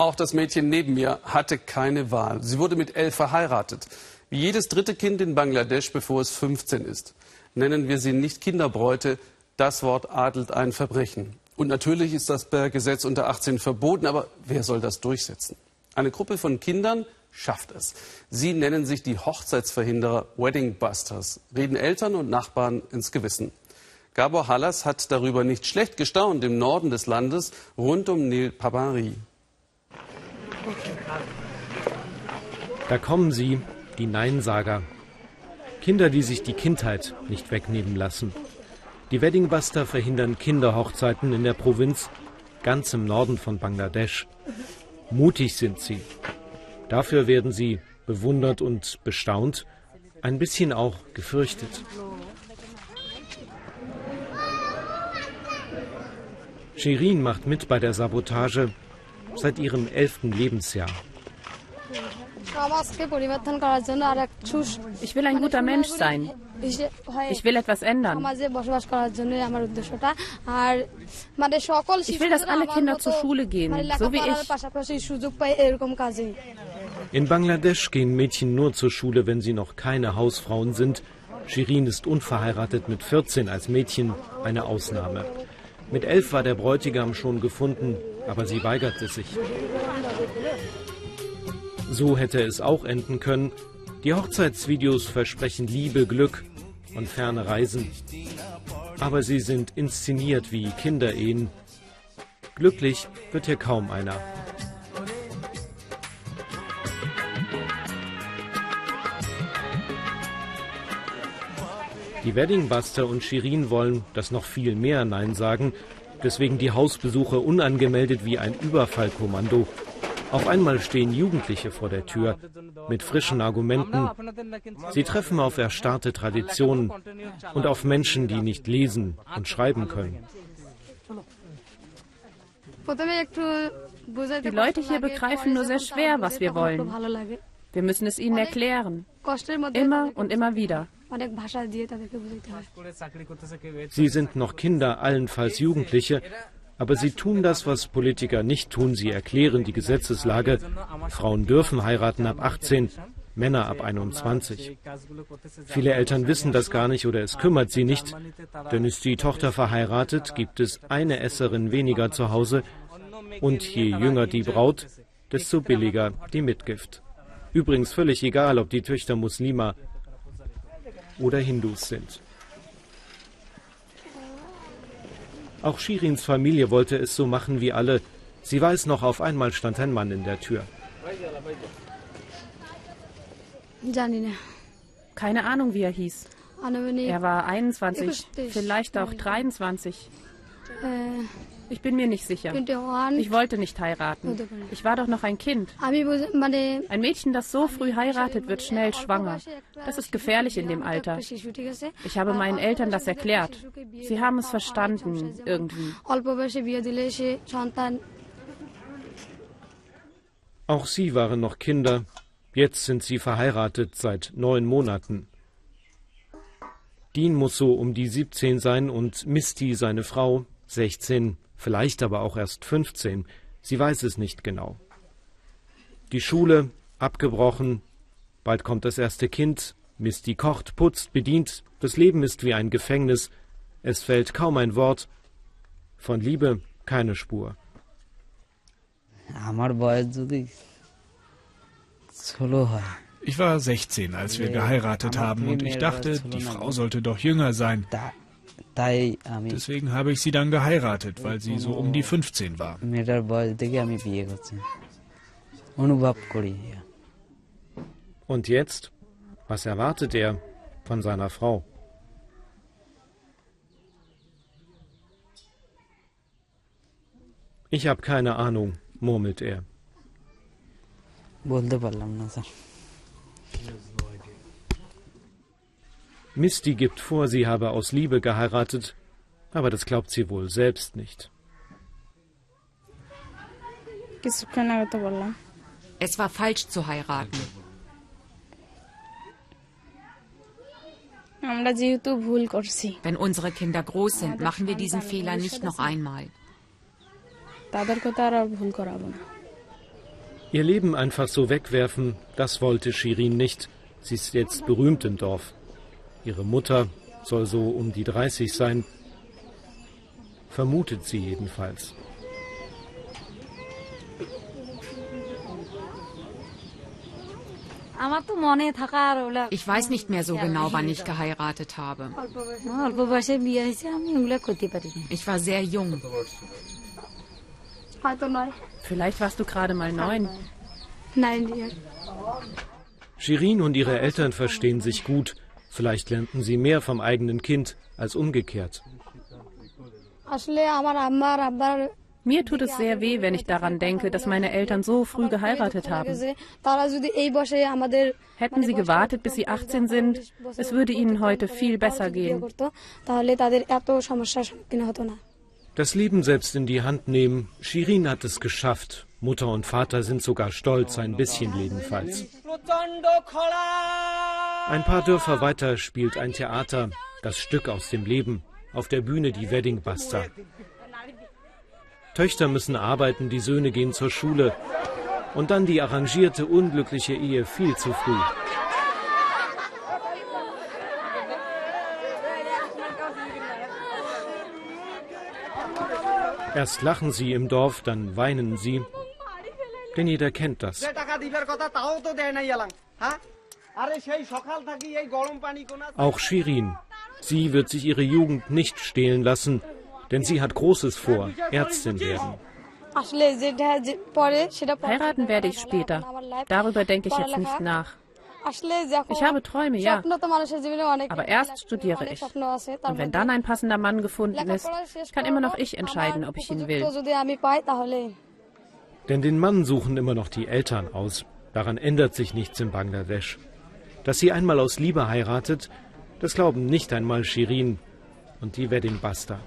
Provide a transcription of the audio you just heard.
Auch das Mädchen neben mir hatte keine Wahl. Sie wurde mit elf verheiratet. Wie jedes dritte Kind in Bangladesch, bevor es 15 ist. Nennen wir sie nicht Kinderbräute. Das Wort adelt ein Verbrechen. Und natürlich ist das per Gesetz unter 18 verboten, aber wer soll das durchsetzen? Eine Gruppe von Kindern schafft es. Sie nennen sich die Hochzeitsverhinderer Wedding Busters, reden Eltern und Nachbarn ins Gewissen. Gabor Hallas hat darüber nicht schlecht gestaunt im Norden des Landes rund um Nil Pabari. Da kommen sie, die Neinsager. Kinder, die sich die Kindheit nicht wegnehmen lassen. Die Weddingbuster verhindern Kinderhochzeiten in der Provinz, ganz im Norden von Bangladesch. Mutig sind sie. Dafür werden sie bewundert und bestaunt, ein bisschen auch gefürchtet. Shirin macht mit bei der Sabotage seit ihrem elften Lebensjahr. Ich will ein guter Mensch sein. Ich will etwas ändern. Ich will, dass alle Kinder zur Schule gehen, so wie ich. In Bangladesch gehen Mädchen nur zur Schule, wenn sie noch keine Hausfrauen sind. Shirin ist unverheiratet mit 14 als Mädchen, eine Ausnahme. Mit elf war der Bräutigam schon gefunden, aber sie weigerte sich. So hätte es auch enden können. Die Hochzeitsvideos versprechen Liebe, Glück und ferne Reisen. Aber sie sind inszeniert wie Kinderehen. Glücklich wird hier kaum einer. Die Weddingbuster und Shirin wollen, dass noch viel mehr Nein sagen, deswegen die Hausbesuche unangemeldet wie ein Überfallkommando. Auf einmal stehen Jugendliche vor der Tür mit frischen Argumenten. Sie treffen auf erstarrte Traditionen und auf Menschen, die nicht lesen und schreiben können. Die Leute hier begreifen nur sehr schwer, was wir wollen. Wir müssen es ihnen erklären. Immer und immer wieder. Sie sind noch Kinder, allenfalls Jugendliche, aber sie tun das, was Politiker nicht tun. Sie erklären die Gesetzeslage. Frauen dürfen heiraten ab 18, Männer ab 21. Viele Eltern wissen das gar nicht oder es kümmert sie nicht, denn ist die Tochter verheiratet, gibt es eine Esserin weniger zu Hause und je jünger die Braut, desto billiger die Mitgift. Übrigens völlig egal, ob die Töchter Muslima oder Hindus sind. Auch Shirins Familie wollte es so machen wie alle. Sie weiß noch, auf einmal stand ein Mann in der Tür. Keine Ahnung, wie er hieß. Er war 21, vielleicht auch 23. Ich bin mir nicht sicher. Ich wollte nicht heiraten. Ich war doch noch ein Kind. Ein Mädchen, das so früh heiratet, wird schnell schwanger. Das ist gefährlich in dem Alter. Ich habe meinen Eltern das erklärt. Sie haben es verstanden, irgendwie. Auch sie waren noch Kinder. Jetzt sind sie verheiratet seit neun Monaten. Dean muss so um die 17 sein und Misty, seine Frau, 16 vielleicht aber auch erst 15, sie weiß es nicht genau. Die Schule abgebrochen, bald kommt das erste Kind, Misty kocht, putzt, bedient, das Leben ist wie ein Gefängnis, es fällt kaum ein Wort, von Liebe keine Spur. Ich war 16, als wir geheiratet haben, und ich dachte, die Frau sollte doch jünger sein. Deswegen habe ich sie dann geheiratet, weil sie so um die 15 war. Und jetzt? Was erwartet er von seiner Frau? Ich habe keine Ahnung, murmelt er. Misty gibt vor, sie habe aus Liebe geheiratet, aber das glaubt sie wohl selbst nicht. Es war falsch zu heiraten. Wenn unsere Kinder groß sind, machen wir diesen Fehler nicht noch einmal. Ihr Leben einfach so wegwerfen, das wollte Shirin nicht. Sie ist jetzt berühmt im Dorf. Ihre Mutter soll so um die 30 sein, vermutet sie jedenfalls. Ich weiß nicht mehr so genau, wann ich geheiratet habe. Ich war sehr jung. Vielleicht warst du gerade mal neun. Nein. Shirin und ihre Eltern verstehen sich gut. Vielleicht lernten sie mehr vom eigenen Kind als umgekehrt. Mir tut es sehr weh, wenn ich daran denke, dass meine Eltern so früh geheiratet haben. Hätten sie gewartet, bis sie 18 sind, es würde ihnen heute viel besser gehen. Das Leben selbst in die Hand nehmen. Shirin hat es geschafft. Mutter und Vater sind sogar stolz, ein bisschen jedenfalls. Ein paar Dörfer weiter spielt ein Theater, das Stück aus dem Leben. Auf der Bühne die Wedding Buster. Töchter müssen arbeiten, die Söhne gehen zur Schule. Und dann die arrangierte, unglückliche Ehe viel zu früh. Erst lachen sie im Dorf, dann weinen sie. Denn jeder kennt das. Auch Shirin. Sie wird sich ihre Jugend nicht stehlen lassen, denn sie hat Großes vor, Ärztin werden. Heiraten werde ich später. Darüber denke ich jetzt nicht nach. Ich habe Träume, ja. Aber erst studiere ich. Und wenn dann ein passender Mann gefunden ist, kann immer noch ich entscheiden, ob ich ihn will. Denn den Mann suchen immer noch die Eltern aus. Daran ändert sich nichts in Bangladesch. Dass sie einmal aus Liebe heiratet, das glauben nicht einmal Shirin und die Wedding Buster.